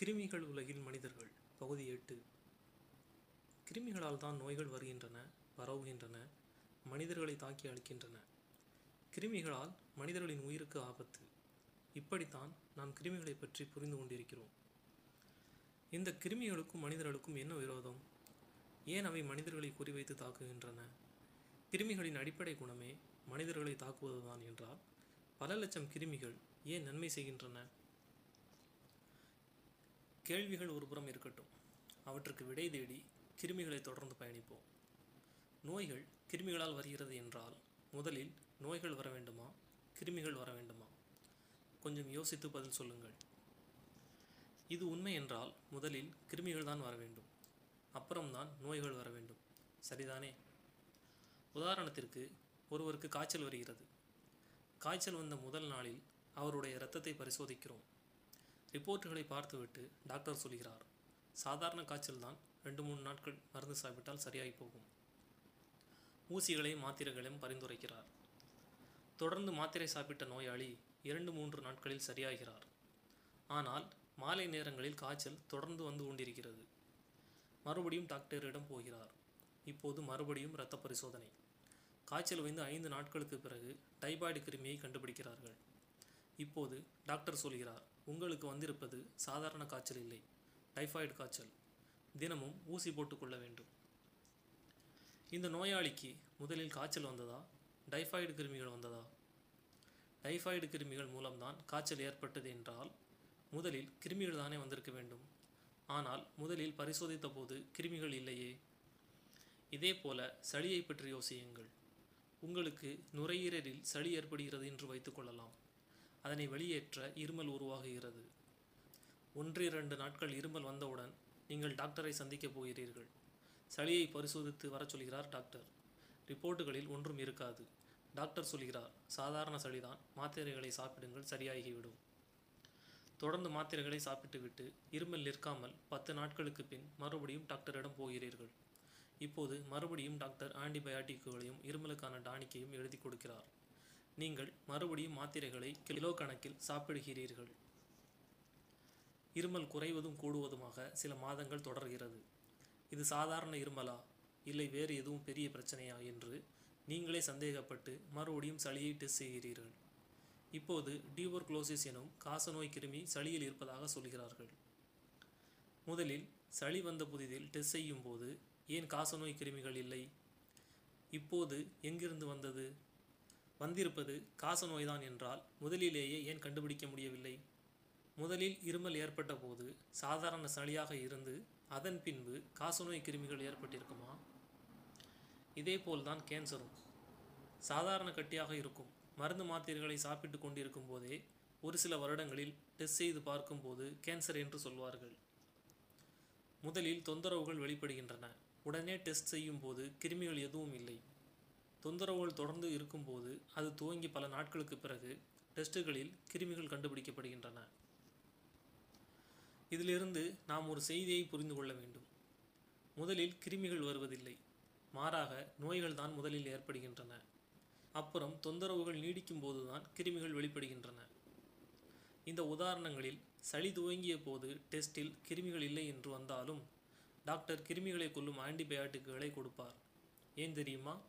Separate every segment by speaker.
Speaker 1: கிருமிகள் உலகில் மனிதர்கள். பகுதி எட்டு. கிருமிகளால் தான் நோய்கள் வருகின்றன பரவுகின்றன மனிதர்களை தாக்கி அழிக்கின்றன. கிருமிகளால் மனிதர்களின் உயிருக்கு ஆபத்து. இப்படித்தான் நாம் கிருமிகளை பற்றி புரிந்து கொண்டிருக்கிறோம். இந்த கிருமிகளுக்கும் மனிதர்களுக்கும் என்ன விரோதம்? ஏன் அவை மனிதர்களை குறிவைத்து தாக்குகின்றன? கிருமிகளின் அடிப்படை குணமே மனிதர்களை தாக்குவதுதான் என்றால் பல லட்சம் கிருமிகள் ஏன் நன்மை செய்கின்றன? கேள்விகள் ஒருபுறம் இருக்கட்டும். அவற்றுக்கு விடை தேடி கிருமிகளை தொடர்ந்து பயணிப்போம். நோய்கள் கிருமிகளால் வருகிறது என்றால் முதலில் நோய்கள் வர வேண்டுமா? கிருமிகள் வர வேண்டுமா? கொஞ்சம் யோசித்து பதில் சொல்லுங்கள். இது உண்மை என்றால் முதலில் கிருமிகள் தான் வர வேண்டும். அப்புறம்தான் நோய்கள் வர வேண்டும். சரிதானே? உதாரணத்திற்கு ஒருவருக்கு காய்ச்சல் வருகிறது. காய்ச்சல் வந்த முதல் நாளில் அவருடைய இரத்தத்தை பரிசோதிக்கிறோம். ரிப்போர்ட்டுகளை பார்த்துவிட்டு டாக்டர் சொல்கிறார் சாதாரண காய்ச்சல் தான் ரெண்டு மூணு நாட்கள் மருந்து சாப்பிட்டால் சரியாகி போகும். ஊசிகளையும் மாத்திரைகளையும் பரிந்துரைக்கிறார். தொடர்ந்து மாத்திரை சாப்பிட்ட நோயாளி இரண்டு மூன்று நாட்களில் சரியாகிறார். ஆனால் மாலை நேரங்களில் காய்ச்சல் தொடர்ந்து வந்து கொண்டிருக்கிறது. மறுபடியும் டாக்டரிடம் போகிறார். இப்போது மறுபடியும் இரத்த பரிசோதனை. காய்ச்சல் வைந்து ஐந்து நாட்களுக்கு பிறகு டைபாய்டு கிருமியை கண்டுபிடிக்கிறார்கள். இப்போது டாக்டர் சொல்கிறார் உங்களுக்கு வந்திருப்பது சாதாரண காய்ச்சல் இல்லை டைஃபாய்டு காய்ச்சல். தினமும் ஊசி போட்டுக்கொள்ள வேண்டும். இந்த நோயாளிக்கு முதலில் காய்ச்சல் வந்ததா? டைஃபாய்டு கிருமிகள் வந்ததா? டைஃபாய்டு கிருமிகள் மூலம்தான் காய்ச்சல் ஏற்பட்டது என்றால் முதலில் கிருமிகள் தானே வந்திருக்க வேண்டும். ஆனால் முதலில் பரிசோதித்த போது கிருமிகள் இல்லையே. இதே போல சளியை பற்றி யோசியுங்கள். உங்களுக்கு நுரையீரலில் சளி ஏற்படுகிறது என்று வைத்துக்கொள்ளலாம் அதனை வெளியேற்ற இருமல் உருவாகுகிறது. ஒன்றிரண்டு நாட்கள் இருமல் வந்தவுடன் நீங்கள் டாக்டரை சந்திக்கப் போகிறீர்கள். சளியை பரிசோதித்து வரச் சொல்கிறார் டாக்டர். ரிப்போர்ட்டுகளில் ஒன்றும் இருக்காது. டாக்டர் சொல்கிறார் சாதாரண சளிதான் மாத்திரைகளை சாப்பிடுங்கள் சரியாகிவிடும். தொடர்ந்து மாத்திரைகளை சாப்பிட்டுவிட்டு இருமல் நிற்காமல் பத்து நாட்களுக்கு பின் மறுபடியும் டாக்டரிடம் போகிறீர்கள். இப்போது மறுபடியும் டாக்டர் ஆன்டிபயாட்டிக்குகளையும் இருமலுக்கான டானிக்கையும் எழுதி கொடுக்கிறார். நீங்கள் மறுபடியும் மாத்திரைகளை கிலோ கணக்கில் சாப்பிடுகிறீர்கள். இருமல் குறைவதும் கூடுவதுமாக சில மாதங்கள் தொடர்கிறது. இது சாதாரண இருமலா? இல்லை வேறு எதுவும் பெரிய பிரச்சனையா? என்று நீங்களே சந்தேகப்பட்டு மறுபடியும் சளியை டெஸ்ட் செய்கிறீர்கள். இப்போது டியூபர்குலோசிஸ் எனும் காசநோய் கிருமி சளியில் இருப்பதாக சொல்கிறார்கள். முதலில் சளி வந்த புதிதில் டெஸ்ட் செய்யும் போது ஏன் காசநோய் கிருமிகள் இல்லை? இப்போது எங்கிருந்து வந்தது? வந்திருப்பது காச நோய்தான் என்றால் முதலிலேயே ஏன் கண்டுபிடிக்க முடியவில்லை? முதலில் இருமல் ஏற்பட்ட போது சாதாரண சளியாக இருந்து அதன் பின்பு காசநோய் கிருமிகள் ஏற்பட்டிருக்குமா? இதேபோல்தான் கேன்சரும். சாதாரண கட்டியாக இருக்கும். மருந்து மாத்திரைகளை சாப்பிட்டு கொண்டிருக்கும் போதே ஒரு சில வருடங்களில் டெஸ்ட் செய்து பார்க்கும்போது கேன்சர் என்று சொல்வார்கள். முதலில் தொந்தரவுகள் வெளிப்படுகின்றன. உடனே டெஸ்ட் செய்யும் போது கிருமிகள் எதுவும் இல்லை. தொந்தரவுகள் தொடர்ந்து இருக்கும்போது அது துவங்கி பல நாட்களுக்கு பிறகு டெஸ்ட்டுகளில் கிருமிகள் கண்டுபிடிக்கப்படுகின்றன. இதிலிருந்து நாம் ஒரு செய்தியை புரிந்து கொள்ள வேண்டும். முதலில் கிருமிகள் வருவதில்லை. மாறாக நோய்கள் தான் முதலில் ஏற்படுகின்றன. அப்புறம் தொந்தரவுகள் நீடிக்கும் போதுதான் கிருமிகள் வெளிப்படுகின்றன. இந்த உதாரணங்களில் சளி துவங்கிய போது டெஸ்டில் கிருமிகள் இல்லை என்று வந்தாலும் டாக்டர் கிருமிகளை கொல்லும் ஆன்டிபயாட்டிக்குகளை கொடுப்பார். ஏன் தெரியுமா?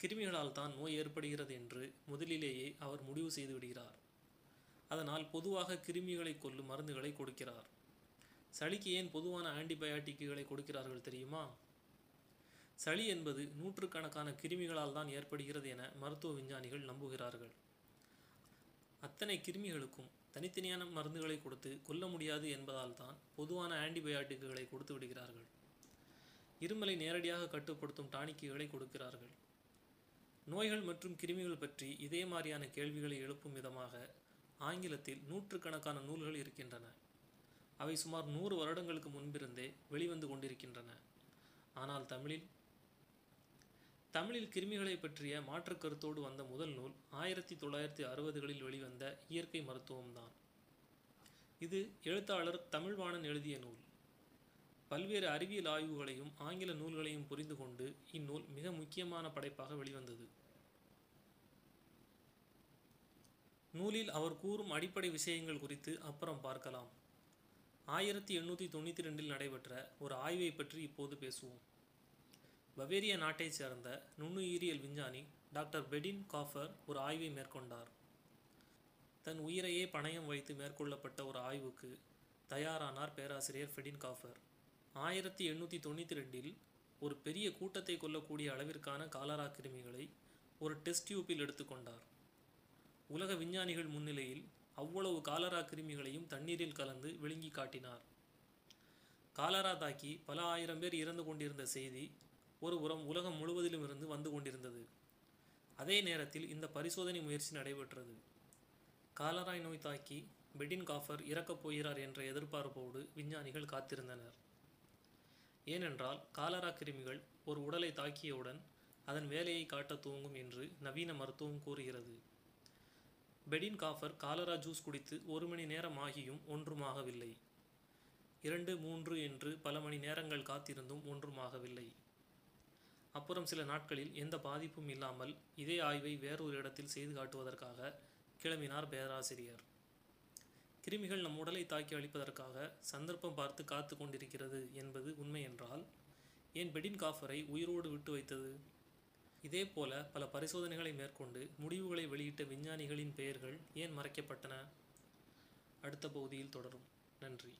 Speaker 1: கிருமிகளால் தான் நோய் ஏற்படுகிறது என்று முதலிலேயே அவர் முடிவு செய்து விடுகிறார். அதனால் பொதுவாக கிருமிகளை கொல்லும் மருந்துகளை கொடுக்கிறார். சளிக்கு ஏன் பொதுவான ஆன்டிபயாட்டிக்குகளை கொடுக்கிறார்கள் தெரியுமா? சளி என்பது நூற்றுக்கணக்கான கிருமிகளால் தான் ஏற்படுகிறது என மருத்துவ விஞ்ஞானிகள் நம்புகிறார்கள். அத்தனை கிருமிகளுக்கும் தனித்தனியான மருந்துகளை கொடுத்து கொல்ல முடியாது என்பதால் தான் பொதுவான ஆன்டிபயாட்டிக்குகளை கொடுத்து விடுகிறார்கள். இருமலை நேரடியாக கட்டுப்படுத்தும் டானிக்குகளை கொடுக்கிறார்கள். நோய்கள் மற்றும் கிருமிகள் பற்றி இதே மாதிரியான கேள்விகளை எழுப்பும் விதமாக ஆங்கிலத்தில் நூற்றுக்கணக்கான நூல்கள் இருக்கின்றன. அவை சுமார் நூறு வருடங்களுக்கு முன்பிருந்தே வெளிவந்து கொண்டிருக்கின்றன. ஆனால் தமிழில் தமிழில் கிருமிகளை பற்றிய மாற்றுக் கருத்தோடு வந்த முதல் நூல் ஆயிரத்தி தொள்ளாயிரத்தி அறுபதுகளில் வெளிவந்த இயற்கை மருத்துவம்தான். இது எழுத்தாளர் தமிழ்வாணன் எழுதிய நூல். பல்வேறு அறிவியல் ஆய்வுகளையும் ஆங்கில நூல்களையும் புரிந்து கொண்டு இந்நூல் மிக முக்கியமான படைப்பாக வெளிவந்தது. நூலில் அவர் கூறும் அடிப்படை விஷயங்கள் குறித்து அப்புறம் பார்க்கலாம். ஆயிரத்தி எண்ணூற்றி தொண்ணூற்றி ரெண்டில் நடைபெற்ற ஒரு ஆய்வை பற்றி இப்போது பேசுவோம். பவேரிய நாட்டைச் சேர்ந்த நுண்ணுயிரியல் விஞ்ஞானி டாக்டர் பெடின் காஃபர் ஒரு ஆய்வை மேற்கொண்டார். தன் உயிரையே பணயம் வைத்து மேற்கொள்ளப்பட்ட ஒரு ஆய்வுக்கு தயாரானார் பேராசிரியர் ஃபெடின் காஃபர். ஆயிரத்தி எண்ணூற்றி தொண்ணூற்றி ரெண்டில் ஒரு பெரிய கூட்டத்தை கொல்லக்கூடிய அளவிற்கான காலரா கிருமிகளை ஒரு டெஸ்ட் டியூப்பில் எடுத்துக்கொண்டார் உலக விஞ்ஞானிகள் முன்னிலையில் அவ்வளவு காலரா கிருமிகளையும் தண்ணீரில் கலந்து விழுங்கி காட்டினார். காலரா தாக்கி பல ஆயிரம் பேர் இறந்து கொண்டிருந்த செய்தி ஒருபுறம் உலகம் முழுவதிலும் இருந்து வந்து கொண்டிருந்தது. அதே நேரத்தில் இந்த பரிசோதனை முயற்சி நடைபெற்றது. காலராய் நோய் தாக்கி பெடின் காஃபர் இறக்கப் போகிறார் என்ற எதிர்பார்ப்போடு விஞ்ஞானிகள் காத்திருந்தனர். ஏனென்றால் காலரா கிருமிகள் ஒரு உடலை தாக்கியவுடன் அதன் வேலையை காட்ட துவங்கும் என்று நவீன மருத்துவம் கூறுகிறது. பெடின் காஃபர் காலரா ஜூஸ் குடித்து ஒரு மணி நேரம் ஆகியும் ஒன்றுமாகவில்லை. இரண்டு மூன்று என்று பல மணி நேரங்கள் காத்திருந்தும் ஒன்றுமாகவில்லை. அப்புறம் சில நாட்களில் எந்த பாதிப்பும் இல்லாமல் இதே ஆய்வை வேறொரு இடத்தில் செய்து காட்டுவதற்காக கிளம்பினார் பேராசிரியர். கிருமிகள் நம் உடலை தாக்கி அழிப்பதற்காக சந்தர்ப்பம் பார்த்து காத்து கொண்டிருக்கிறது என்பது உண்மை என்றால் ஏன் பெடின் காஃபரை உயிரோடு விட்டு வைத்தது? இதே போல பல பரிசோதனைகளை மேற்கொண்டு முடிவுகளை வெளியிட்ட விஞ்ஞானிகளின் பெயர்கள் ஏன் மறைக்கப்பட்டன? அடுத்த பகுதியில் தொடரும். நன்றி.